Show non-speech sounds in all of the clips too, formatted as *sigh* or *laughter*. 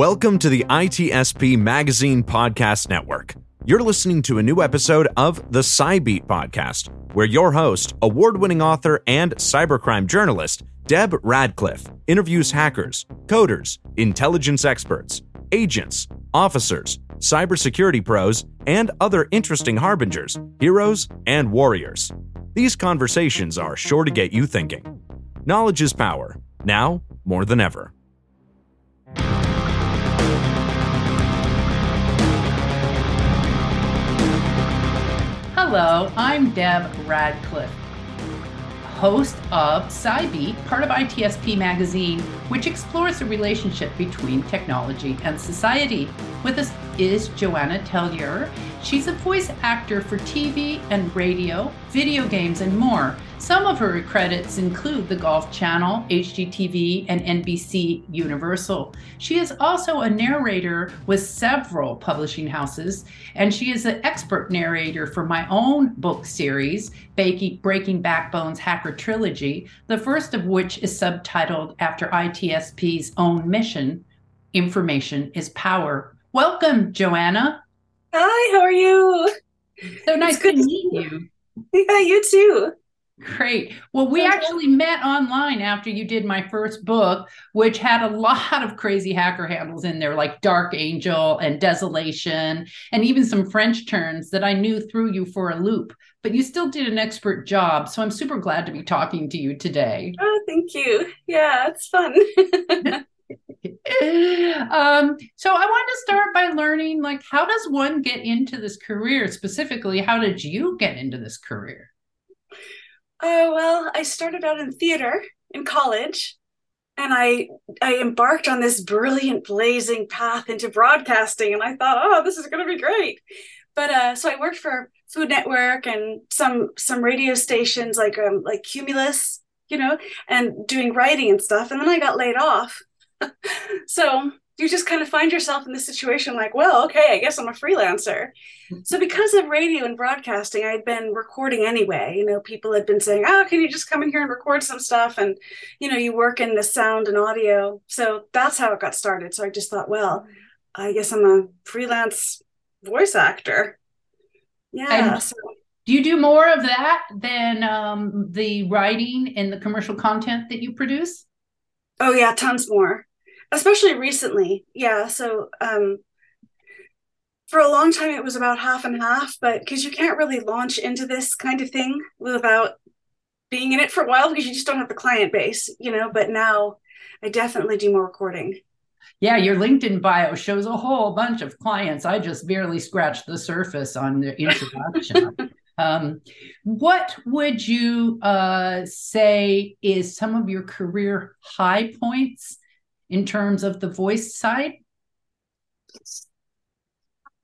Welcome to the ITSP Magazine Podcast Network. You're listening to a new episode of the Cy Beat Podcast, where your host, award winning author, and cybercrime journalist, Deb Radcliff, interviews hackers, coders, intelligence experts, agents, officers, cybersecurity pros, and other interesting harbingers, heroes, and warriors. These conversations are sure to get you thinking. Knowledge is power, now more than ever. Hello, I'm Deb Radcliff, host of Cy Beat, part of ITSP Magazine, which explores the relationship between technology and society. With us is Joanna Teljeur. She's a voice actor for TV and radio, video games, and more. Some of her credits include the Golf Channel, HGTV, and NBC Universal. She is also a narrator with several publishing houses, and she is an expert narrator for my own book series, Breaking Backbones Hacker Trilogy, the first of which is subtitled after ITSP's own mission Information is Power. Welcome, Joanna. Hi, how are you? So nice to meet you. Yeah, you too. Great. Well, we actually met online after you did my first book, which had a *laughs* lot of crazy hacker handles in there, like Dark Angel and Desolation, and even some French terms that I knew threw you for a loop. But you still did an expert job. So I'm super glad to be talking to you today. Oh, thank you. Yeah, it's fun. *laughs* *laughs* *laughs* um, so I want to start by learning like how does one get into this career? Specifically, how did you get into this career? Oh, well, I started out in theater in college and I I embarked on this brilliant blazing path into broadcasting and I thought, "Oh, this is going to be great." But uh so I worked for Food Network and some some radio stations like um like Cumulus, you know, and doing writing and stuff and then I got laid off. So you just kind of find yourself in this situation like, well, okay, I guess I'm a freelancer. So *laughs* because of radio and broadcasting, I had been recording anyway. You know, people had been saying, oh, can you just come in here and record some stuff? And, you know, you work in the sound and audio. So that's how it got started. So I just thought, well, I guess I'm a freelance voice actor. Yeah. So. Do you do more of that than um, the writing and the commercial content that you produce? Oh, yeah, tons more especially recently. Yeah so um for a long time it was about half and half but because you can't really launch into this kind of thing without being in it for a while because you just don't have the client base you know but now i definitely do more recording. Yeah your linkedin bio shows a whole bunch of clients. I just barely scratched the surface on the introduction. *laughs* Um, what would you uh, say is some of your career high points in terms of the voice side?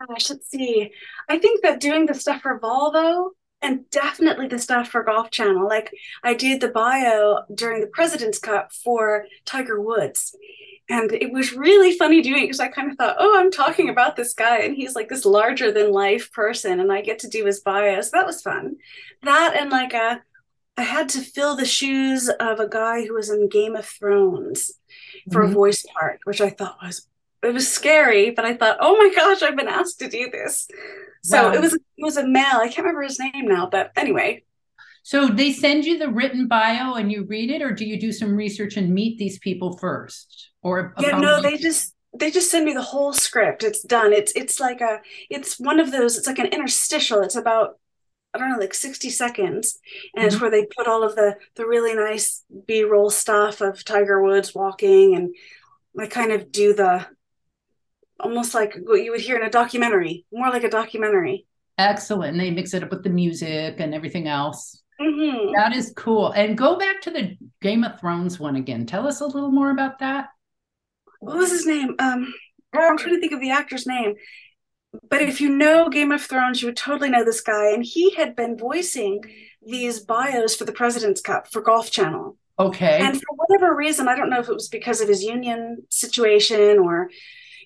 I should see. I think that doing the stuff for Volvo and definitely the stuff for Golf Channel. Like I did the bio during the President's Cup for Tiger Woods. And it was really funny doing it because I kind of thought, oh, I'm talking about this guy, and he's like this larger than life person, and I get to do his bio. So that was fun. That and like a I had to fill the shoes of a guy who was in Game of Thrones for mm-hmm. a voice part, which I thought was it was scary, but I thought, oh my gosh, I've been asked to do this. So wow. it was it was a male. I can't remember his name now, but anyway. So they send you the written bio and you read it, or do you do some research and meet these people first? Or yeah, no, they just they just send me the whole script. It's done. It's it's like a it's one of those. It's like an interstitial. It's about I don't know, like 60 seconds. And mm-hmm. it's where they put all of the the really nice B-roll stuff of Tiger Woods walking and I kind of do the almost like what you would hear in a documentary, more like a documentary. Excellent. And they mix it up with the music and everything else. Mm-hmm. That is cool. And go back to the Game of Thrones one again. Tell us a little more about that. What was his name? Um, I'm trying to think of the actor's name but if you know Game of Thrones, you would totally know this guy. And he had been voicing these bios for the President's Cup for Golf Channel. Okay. And for whatever reason, I don't know if it was because of his union situation or,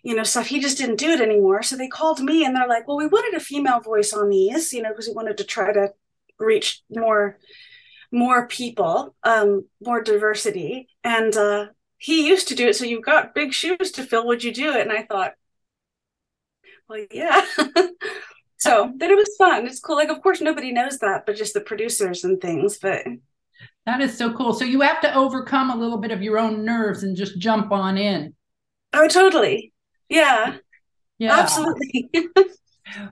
you know, stuff, he just didn't do it anymore. So they called me and they're like, well, we wanted a female voice on these, you know, because we wanted to try to reach more more people um more diversity and uh he used to do it, so you've got big shoes to fill. Would you do it? And I thought, well, yeah. *laughs* so then it was fun. It's cool. Like, of course, nobody knows that, but just the producers and things. But that is so cool. So you have to overcome a little bit of your own nerves and just jump on in. Oh, totally. Yeah. Yeah. Absolutely. *laughs*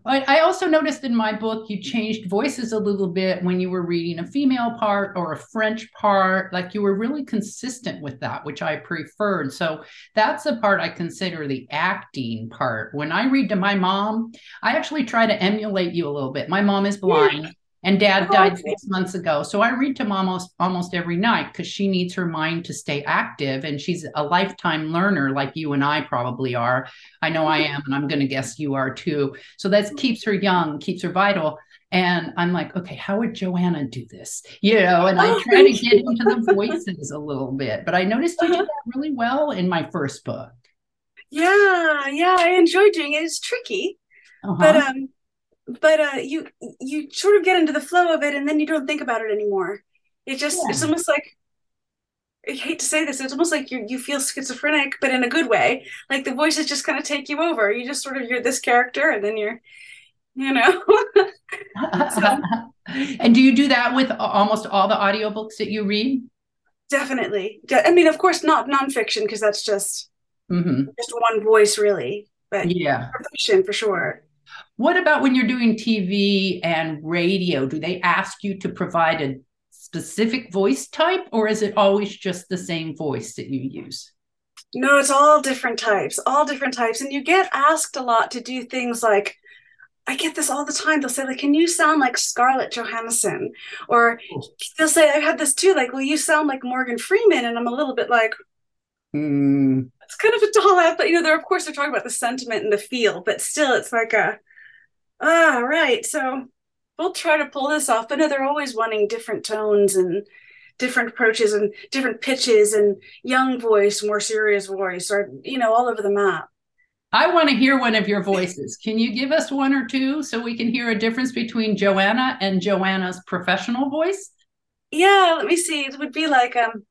I also noticed in my book you changed voices a little bit when you were reading a female part or a French part. Like you were really consistent with that, which I preferred. So that's the part I consider the acting part. When I read to my mom, I actually try to emulate you a little bit. My mom is blind. And dad oh, died six months ago. So I read to mom almost, almost every night because she needs her mind to stay active. And she's a lifetime learner like you and I probably are. I know I am, and I'm going to guess you are too. So that keeps her young, keeps her vital. And I'm like, okay, how would Joanna do this? You know, and I try to get into the voices a little bit. But I noticed you did *laughs* that really well in my first book. Yeah, yeah, I enjoy doing it. It's tricky. Uh-huh. But um but uh, you you sort of get into the flow of it and then you don't think about it anymore it just yeah. it's almost like I hate to say this, it's almost like you you feel schizophrenic, but in a good way. Like the voices just kind of take you over. You just sort of you're this character, and then you're, you know. *laughs* so, *laughs* and do you do that with almost all the audiobooks that you read? Definitely. I mean, of course, not nonfiction because that's just mm-hmm. just one voice, really. But yeah, fiction for sure. What about when you're doing TV and radio? Do they ask you to provide a specific voice type or is it always just the same voice that you use? No, it's all different types, all different types. And you get asked a lot to do things like, I get this all the time. They'll say, like, can you sound like Scarlett Johansson? Or they'll say, I've had this too, like, well, you sound like Morgan Freeman. And I'm a little bit like, mm. It's kind of a tall out, but you know, they're of course they're talking about the sentiment and the feel, but still it's like a Ah, right. So we'll try to pull this off. But no, they're always wanting different tones and different approaches and different pitches and young voice, more serious voice, or you know, all over the map. I want to hear one of your *laughs* voices. Can you give us one or two so we can hear a difference between Joanna and Joanna's professional voice? Yeah, let me see. It would be like um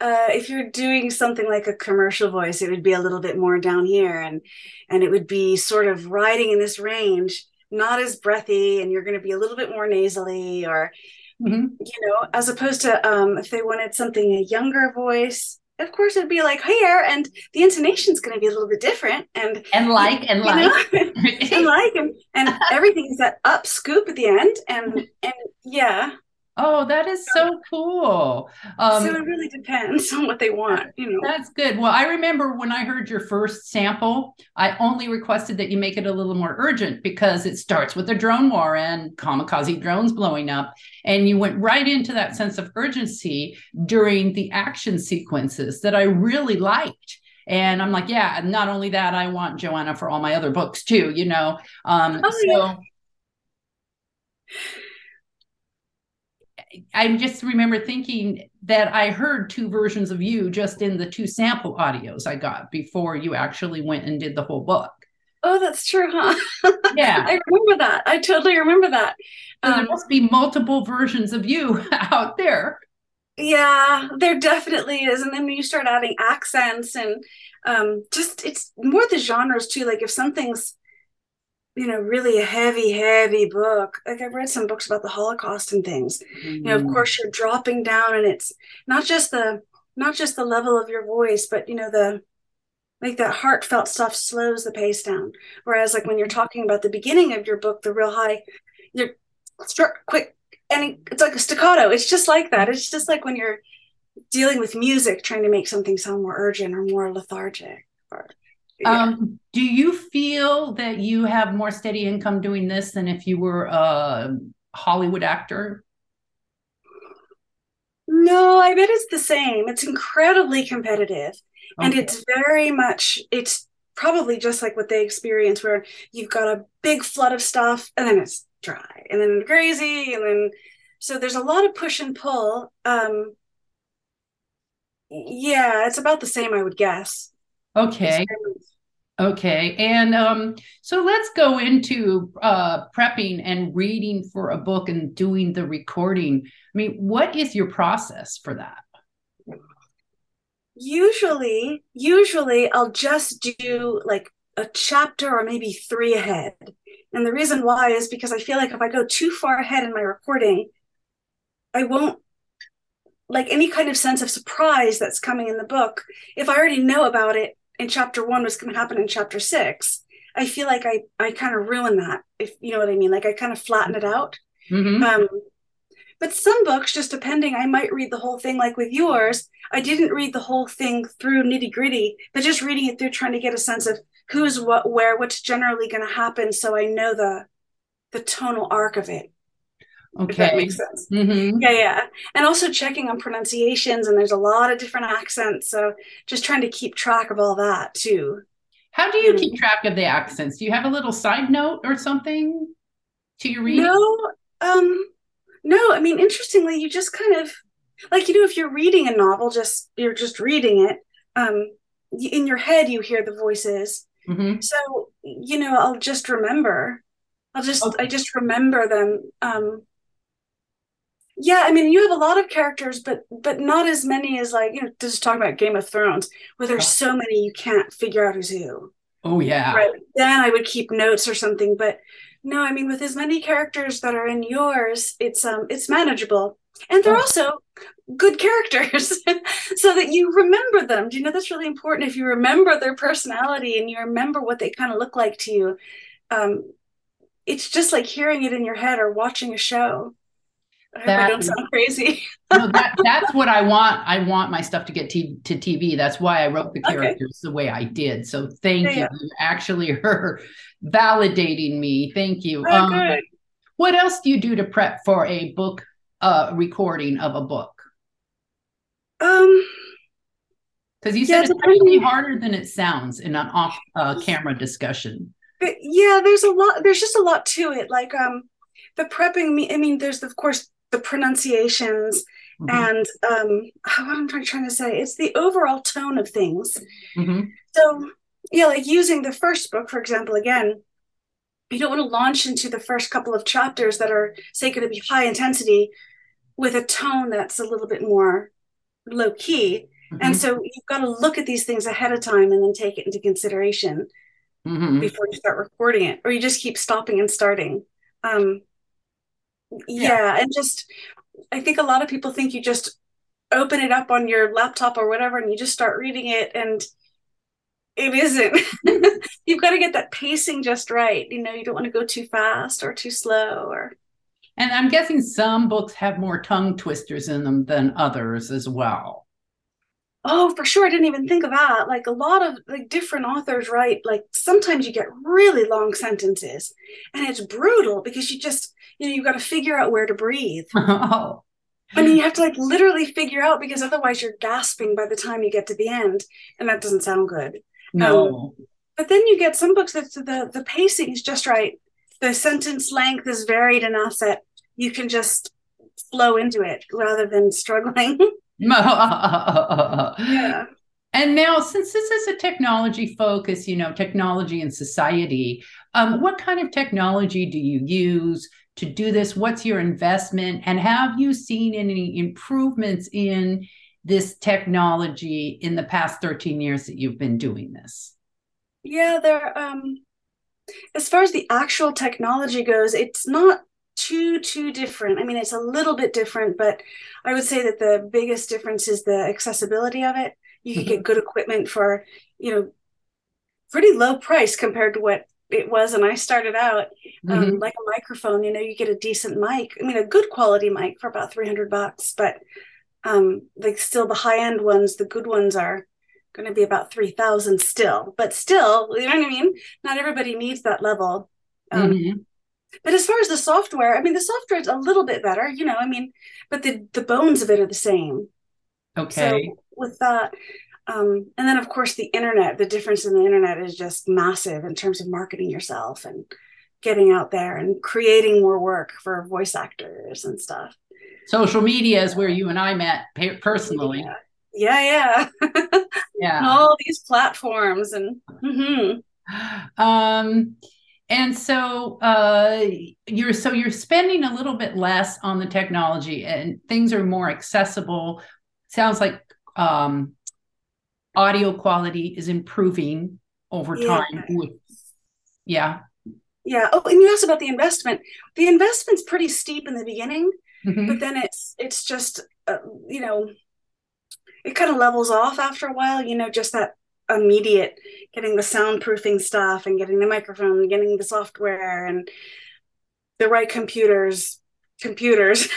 uh, if you're doing something like a commercial voice, it would be a little bit more down here, and and it would be sort of riding in this range, not as breathy, and you're going to be a little bit more nasally, or mm-hmm. you know, as opposed to um, if they wanted something a younger voice, of course it'd be like here, and the intonation's going to be a little bit different, and and like and like *laughs* and like and and everything is that up scoop at the end, and and yeah, Oh, that is so cool. Um, so it really depends on what they want, you know. That's good. Well, I remember when I heard your first sample, I only requested that you make it a little more urgent because it starts with a drone war and kamikaze drones blowing up. And you went right into that sense of urgency during the action sequences that I really liked. And I'm like, yeah, not only that, I want Joanna for all my other books too, you know. Um, oh, so yeah I just remember thinking that I heard two versions of you just in the two sample audios I got before you actually went and did the whole book. Oh, that's true, huh? *laughs* Yeah. I remember that. I totally remember that. So um, there must be multiple versions of you *laughs* out there. Yeah, there definitely is. And then when you start adding accents and um, just it's more the genres too. Like if something's you know really a heavy heavy book. Like i've read some books about the holocaust and things. Mm-hmm. you know of course you're dropping down and it's not just the not just the level of your voice but you know the like that heartfelt stuff slows the pace down. Whereas like when you're talking about the beginning of your book the real high you're start quick and it's like a staccato. It's just like that. It's just like when you're dealing with music trying to make something sound more urgent or more lethargic or yeah. Um, do you feel that you have more steady income doing this than if you were a Hollywood actor? No, I bet it's the same. It's incredibly competitive. Okay. And it's very much, it's probably just like what they experience, where you've got a big flood of stuff and then it's dry and then crazy. And then, so there's a lot of push and pull. Um, yeah, it's about the same, I would guess. Okay. Okay. And um, so let's go into uh, prepping and reading for a book and doing the recording. I mean, what is your process for that? Usually, usually I'll just do like a chapter or maybe three ahead. And the reason why is because I feel like if I go too far ahead in my recording, I won't like any kind of sense of surprise that's coming in the book. If I already know about it in chapter one, what's going to happen in chapter six, I feel like I I kind of ruin that. If you know what I mean, like I kind of flatten it out. Mm-hmm. Um, but some books, just depending, I might read the whole thing. Like with yours, I didn't read the whole thing through nitty gritty, but just reading it through, trying to get a sense of who's what, where, what's generally going to happen, so I know the the tonal arc of it. Okay, if that makes sense. Mm-hmm. Yeah, yeah, and also checking on pronunciations, and there's a lot of different accents, so just trying to keep track of all that too. How do you mm. keep track of the accents? Do you have a little side note or something to your reading? No, um, no. I mean, interestingly, you just kind of like you know, if you're reading a novel, just you're just reading it. Um, in your head, you hear the voices. Mm-hmm. So you know, I'll just remember. I'll just okay. I just remember them. Um, yeah, I mean, you have a lot of characters, but but not as many as like you know. Just talking about Game of Thrones, where there's so many you can't figure out who's who. Oh yeah. Right. Then I would keep notes or something, but no, I mean, with as many characters that are in yours, it's um it's manageable, and they're oh. also good characters, *laughs* so that you remember them. Do you know that's really important? If you remember their personality and you remember what they kind of look like to you, um, it's just like hearing it in your head or watching a show. That, I don't sound crazy. *laughs* no, that, that's what I want. I want my stuff to get t- to TV. That's why I wrote the characters okay. the way I did. So thank yeah, you. Yeah. You actually *laughs* her validating me. Thank you. Oh, um, good. What else do you do to prep for a book uh, recording of a book? Um, because you said yeah, it's actually harder than it sounds in an off uh, camera discussion. Yeah, there's a lot. There's just a lot to it. Like um, the prepping me. I mean, there's of course the pronunciations mm-hmm. and um what am I trying to say? It's the overall tone of things. Mm-hmm. So yeah, like using the first book, for example, again, you don't want to launch into the first couple of chapters that are say going to be high intensity with a tone that's a little bit more low key. Mm-hmm. And so you've got to look at these things ahead of time and then take it into consideration mm-hmm. before you start recording it, or you just keep stopping and starting. Um, yeah. yeah and just i think a lot of people think you just open it up on your laptop or whatever and you just start reading it and it isn't *laughs* you've got to get that pacing just right you know you don't want to go too fast or too slow or and i'm guessing some books have more tongue twisters in them than others as well oh for sure i didn't even think of that like a lot of like different authors write like sometimes you get really long sentences and it's brutal because you just you know you've got to figure out where to breathe *laughs* oh. I mean, you have to like literally figure out because otherwise you're gasping by the time you get to the end, and that doesn't sound good. No. Um, but then you get some books that the the pacing is just right. The sentence length is varied enough that you can just flow into it rather than struggling. *laughs* yeah. *laughs* And now, since this is a technology focus, you know, technology and society, um, what kind of technology do you use? to do this? What's your investment? And have you seen any improvements in this technology in the past 13 years that you've been doing this? Yeah, there um as far as the actual technology goes, it's not too too different. I mean, it's a little bit different, but I would say that the biggest difference is the accessibility of it. You can mm-hmm. get good equipment for, you know, pretty low price compared to what it was and I started out um, mm-hmm. like a microphone. You know, you get a decent mic. I mean, a good quality mic for about three hundred bucks, but um, like still the high end ones, the good ones are going to be about three thousand still. But still, you know what I mean. Not everybody needs that level. Um, mm-hmm. But as far as the software, I mean, the software is a little bit better. You know, I mean, but the the bones of it are the same. Okay. So with that, um, and then of course the internet the difference in the internet is just massive in terms of marketing yourself and getting out there and creating more work for voice actors and stuff social media is where you and i met personally yeah yeah *laughs* yeah all these platforms and mm-hmm. um and so uh you're so you're spending a little bit less on the technology and things are more accessible sounds like um audio quality is improving over Yeah. time. Yeah. Yeah. Oh, and you asked about the investment. The investment's pretty steep in the beginning, Mhm. but then it's it's just uh, you know it kind of levels off after a while. You know, just that immediate getting the soundproofing stuff and getting the microphone, and getting the software and the right computers. Computers.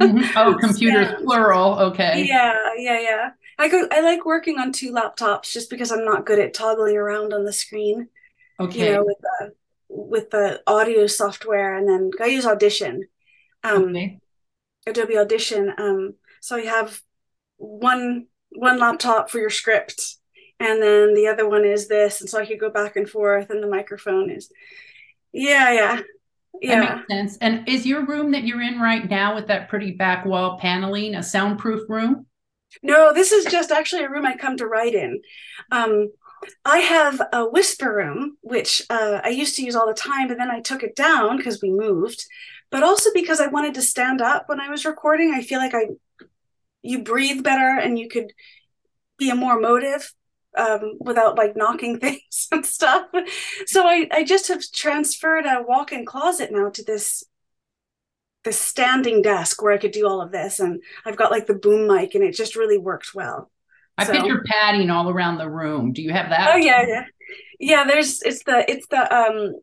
Mhm. *laughs* Oh, computers Sounds. plural. Okay. Yeah, yeah, yeah. I go. I like working on two laptops just because I'm not good at toggling around on the screen. Okay. You know, with the with the audio software, and then I use Audition, um, okay. Adobe Audition. Um, so you have one one laptop for your script, and then the other one is this, and so I could go back and forth, and the microphone is, yeah, yeah, That yeah. makes sense. And is your room that you're in right now with that pretty back wall paneling a soundproof room? No, this is just actually a room I come to write in. Um, I have a whisper room, which uh, I used to use all the time, but then I took it down because we moved, but also because I wanted to stand up when I was recording. I feel like I, you breathe better and you could be a more emotive um, without like knocking *laughs* things and stuff. So I, I just have transferred a walk-in closet now to this this standing desk where I could do all of this, and I've got like the boom mic, and it just really worked well. I So- picture padding all around the room. Do you have that? Oh yeah, yeah, yeah. There's it's the it's the um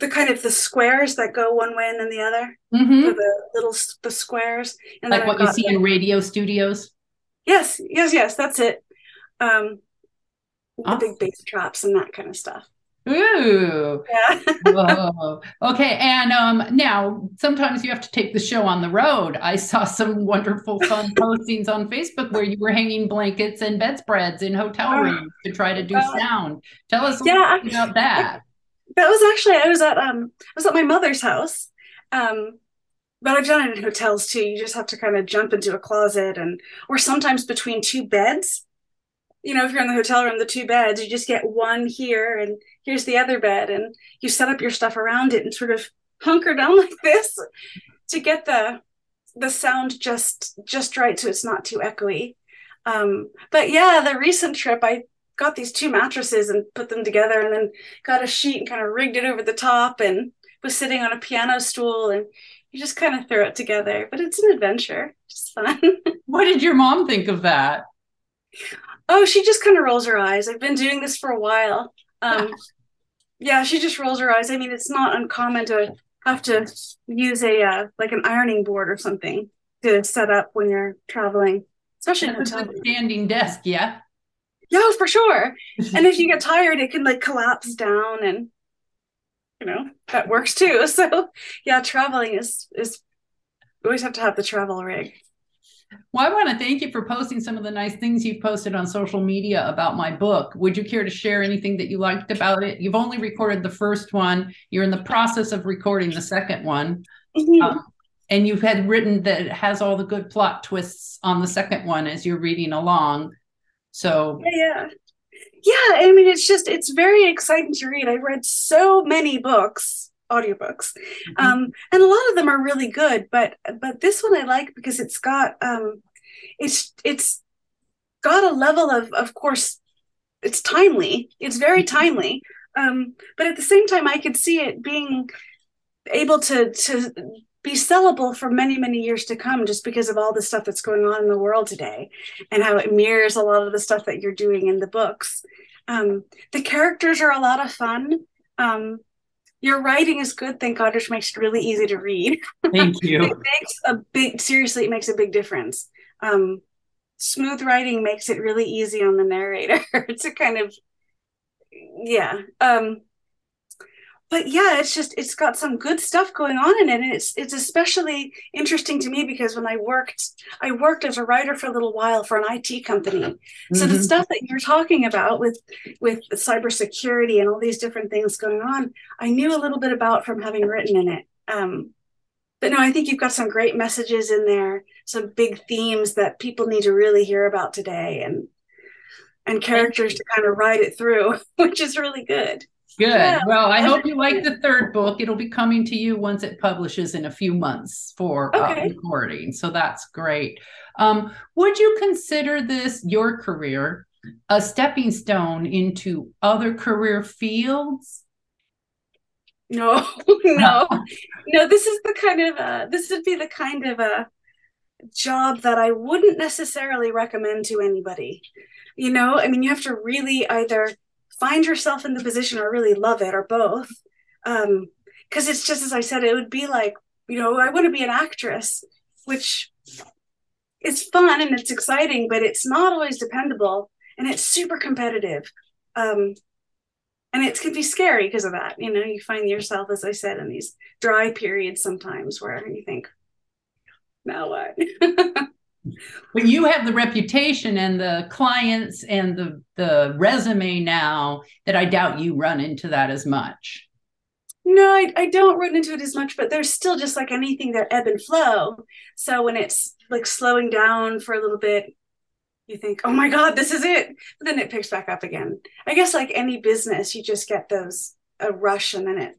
the kind of the squares that go one way and then the other, hmm the little the squares, and Like what you see the- in radio studios? yes, yes, yes. That's it. Um, the big bass traps and that kind of stuff. Ooh. Yeah. Okay. And um, now sometimes you have to take the show on the road. I saw some wonderful fun *laughs* postings on Facebook where you were hanging blankets and bedspreads in hotel rooms to try to do sound. Tell us Yeah, about that. That was actually I was at um I was at my mother's house. Um but I've done it in hotels too. You just have to kind of jump into a closet and or sometimes between two beds. You know, if you're in the hotel room, the two beds, you just get one here and here's the other bed and you set up your stuff around it and sort of hunker down *laughs* like this to get the the sound just just right so it's not too echoey. Um but yeah, the recent trip I got these two mattresses and put them together and then got a sheet and kind of rigged it over the top and was sitting on a piano stool and you just kind of throw it together. But it's an adventure. It's fun. *laughs* What did your mom think of that? Oh, she just kind of rolls her eyes. I've been doing this for a while. Um, *laughs* yeah, she just rolls her eyes. I mean, it's not uncommon to have to use a uh, like an ironing board or something to set up when you're traveling, especially in a standing desk, yeah. Yeah, for sure. *laughs* And if you get tired, it can like collapse down and you know, that works too. *laughs* So yeah, traveling is is always have to have the travel rig. Well, I want to thank you for posting some of the nice things you've posted on social media about my book. Would you care to share anything that you liked about it? You've only recorded the first one. You're in the process of recording the second one. Mhm. Um, and you've had written that it has all the good plot twists on the second one as you're reading along. So Yeah, yeah. Yeah, I mean it's just it's very exciting to read. I've read so many books, audiobooks. Um and a lot of them are really good, but but this one I like because it's got um it's it's got a level of of course it's timely. It's very timely. Um but at the same time I could see it being able to to be sellable for many many years to come just because of all the stuff that's going on in the world today and how it mirrors a lot of the stuff that you're doing in the books um, the characters are a lot of fun um, your writing is good thank god which makes it really easy to read thank *laughs* you. it makes a big seriously it makes a big difference um, smooth writing makes it really easy on the narrator *laughs* to kind of yeah um but yeah it's just it's got some good stuff going on in it. And it's it's especially interesting to me because when i worked i worked as a writer for a little while for an it company. So the Mhm. stuff that you're talking about with with cybersecurity and all these different things going on i knew a little bit about from having written in it. Um but no i think you've got some great messages in there some big themes that people need to really hear about today and and characters to kind of ride it through *laughs* which is really good Good. Yeah. Well, I hope you like the third book. It'll be coming to you once it publishes in a few months for uh, recording. So that's great. Um, would you consider this your career a stepping stone into other career fields? No, *laughs* no, no. This is the kind of uh, this would be the kind of a job that I wouldn't necessarily recommend to anybody. You know, I mean, you have to really either find yourself in the position or really love it or both. Um, because it's just as I said, it would be like, you know, I want to be an actress, which is fun and it's exciting, but it's not always dependable and it's super competitive. Um, and it can be scary because of that. You know, you find yourself, as I said, in these dry periods sometimes where you think, now what? *laughs* but you have the reputation and the clients and the the resume now that I doubt you run into that as much. No, I, I don't run into it as much, but there's still just like anything that ebb and flow. So when it's like slowing down for a little bit, you think, oh my God, this is it. But then it picks back up again. I guess like any business, you just get those a rush and then it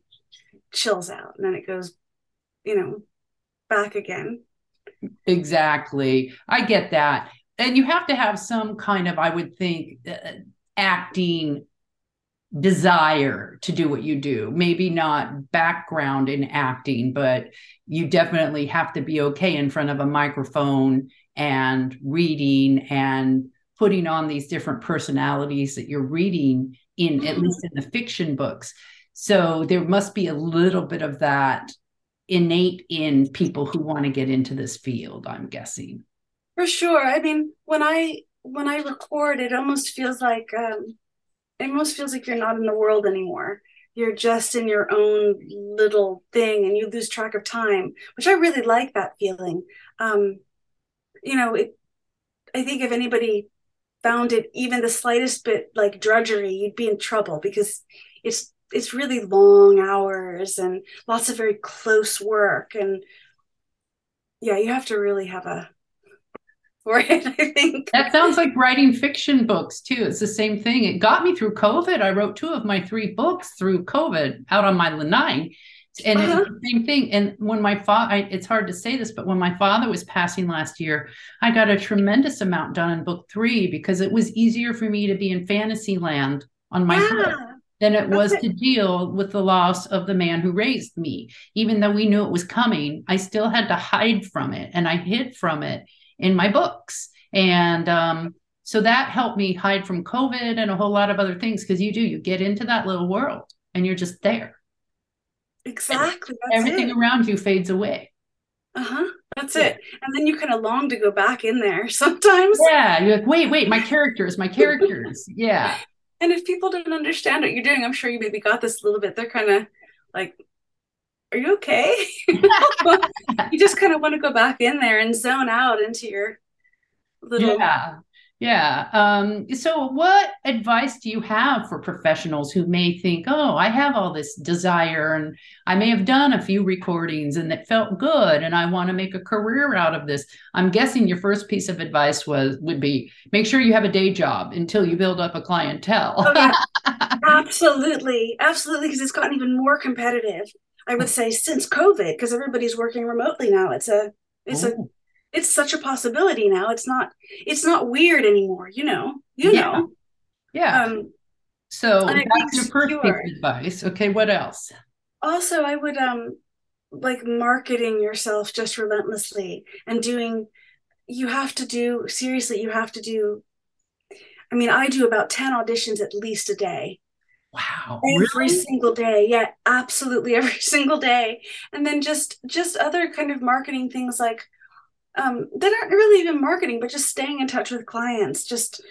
chills out and then it goes, you know, back again. Exactly. I get that. And you have to have some kind of, I would think, uh, acting desire to do what you do. Maybe not background in acting, but you definitely have to be okay in front of a microphone and reading and putting on these different personalities that you're reading in mm-hmm. at least in the fiction books. So there must be a little bit of that innate in people who want to get into this field, I'm guessing. For sure. I mean, when I when I record, it almost feels like um it almost feels like you're not in the world anymore. You're just in your own little thing and you lose track of time, which I really like that feeling. Um, you know, it, I think if anybody found it even the slightest bit like drudgery, you'd be in trouble because it's it's really long hours and lots of very close work and yeah, you have to really have a *laughs* for it, I think. That sounds like writing fiction books too. It's the same thing. It got me through COVID. I wrote two of my three books through COVID out on my lanai. And uh-huh. it's the same thing. And when my father, it's hard to say this, but when my father was passing last year, I got a tremendous amount done in book three because it was easier for me to be in fantasy land on my yeah. Than it was to deal with the loss of the man who raised me. Even though we knew it was coming, I still had to hide from it and I hid from it in my books. And um, so that helped me hide from COVID and a whole lot of other things because you do, you get into that little world and you're just there. Exactly. Everything it. around you fades away. Uh huh. That's yeah. it. And then you kind of long to go back in there *laughs* sometimes. Yeah. You're like, wait, wait, my characters, my characters. yeah. And if people don't understand what you're doing, I'm sure you maybe got this a little bit. They're kind of like, are you okay? *laughs* you just kind of want to go back in there and zone out into your little yeah yeah um, so what advice do you have for professionals who may think oh i have all this desire and i may have done a few recordings and it felt good and i want to make a career out of this i'm guessing your first piece of advice was would be make sure you have a day job until you build up a clientele oh, yeah. *laughs* absolutely absolutely because it's gotten even more competitive I would say since COVID, because everybody's working remotely now. It's a it's Ooh. It's such a possibility now. It's not it's not weird anymore, you know. You yeah. know. Yeah. Um so that's your piece advice. Okay, what else? Also, I would um like marketing yourself just relentlessly and doing you have to do seriously, you have to do I mean, I do about 10 auditions at least a day. Wow. Every really? single day. Yeah, absolutely every *laughs* single day. And then just just other kind of marketing things like um that aren't really even marketing, but just staying in touch with clients, just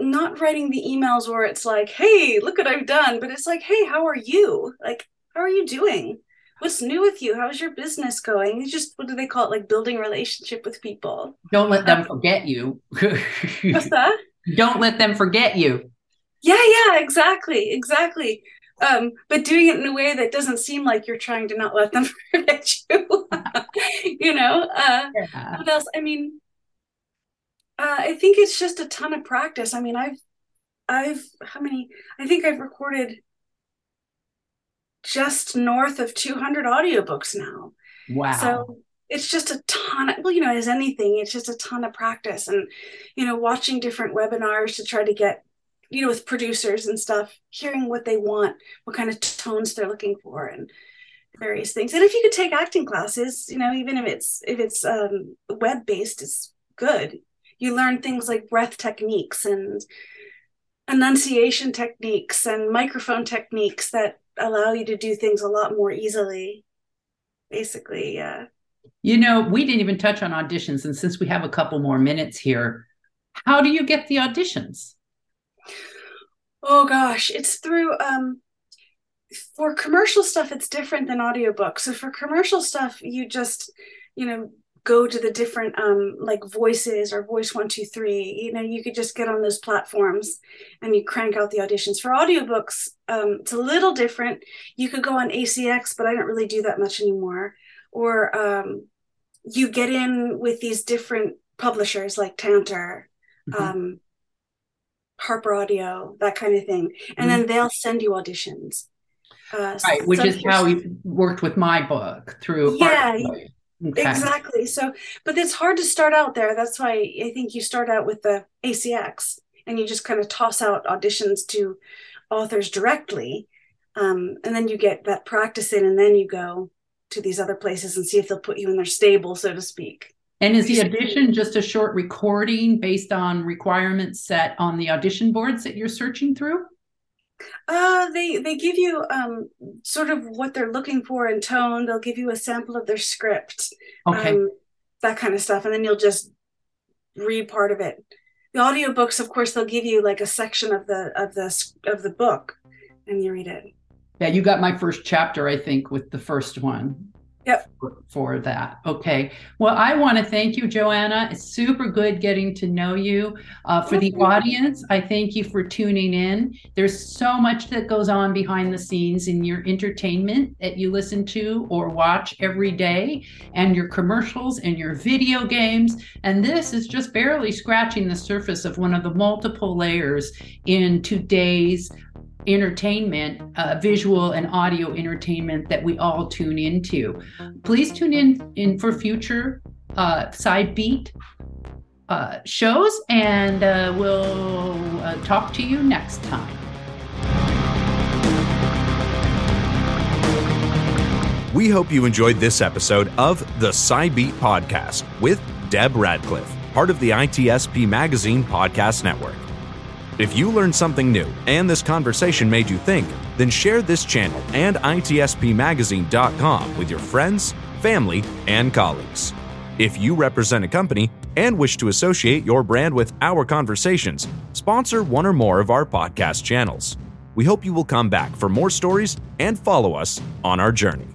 not writing the emails where it's like, hey, look what I've done, but it's like, hey, how are you? Like, how are you doing? What's new with you? How's your business going? You just what do they call it? Like building relationship with people. Don't let them forget you. What's that? *laughs* Don't let them forget you yeah yeah exactly exactly um, but doing it in a way that doesn't seem like you're trying to not let them *laughs* forget you *laughs* you know? Uh, yeah. what else? I mean uh, i think it's just a ton of practice. I mean i've i've how many i think i've recorded just north of 200 audiobooks now. Wow. so it's just a ton of, well you know as anything it's just a ton of practice and you know watching different webinars to try to get you know with producers and stuff hearing what they want what kind of tones they're looking for and various things. And if you could take acting classes you know even if it's if it's um, web based it's good. You learn things like breath techniques and enunciation techniques and microphone techniques that allow you to do things a lot more easily basically yeah. You know we didn't even touch on auditions and since we have a couple more minutes here how do you get the auditions oh gosh. It's through um for commercial stuff it's different than audiobook so for commercial stuff you just you know go to the different um like voices or voice one two three. You know you could just get on those platforms and you crank out the auditions. For audiobooks um it's a little different. You could go on acx but i don't really do that much anymore. Or um you get in with these different publishers like tantor mm-hmm. um harper audio that kind of thing and mm-hmm. then they'll send you auditions uh, right, which is how we worked with my book through. Yeah, okay. exactly. So, but it's hard to start out there. That's why I think you start out with the ACX and you just kind of toss out auditions to authors directly, um, and then you get that practice in, and then you go to these other places and see if they'll put you in their stable, so to speak. And is the audition just a short recording based on requirements set on the audition boards that you're searching through? Uh, they they give you um sort of what they're looking for in tone. They'll give you a sample of their script, okay, um, that kind of stuff, and then you'll just read part of it. The audiobooks, of course, they'll give you like a section of the of the of the book, and you read it. Yeah, you got my first chapter, I think, with the first one yep. for, that. Okay. Well, I want to thank you, Joanna. It's super good getting to know you. Uh, for the audience, I thank you for tuning in. There's so much that goes on behind the scenes in your entertainment that you listen to or watch every day, and your commercials and your video games. And this is just barely scratching the surface of one of the multiple layers in today's entertainment, uh, visual and audio entertainment that we all tune into. Please tune in in for future uh, Cy Beat uh, shows, and uh, we'll uh, talk to you next time. We hope you enjoyed this episode of the Cy Beat Podcast with Deb Radcliff, part of the ITSP Magazine Podcast Network. If you learned something new and this conversation made you think, then share this channel and ITSPmagazine.com with your friends, family, and colleagues. If you represent a company and wish to associate your brand with our conversations, sponsor one or more of our podcast channels. We hope you will come back for more stories and follow us on our journey.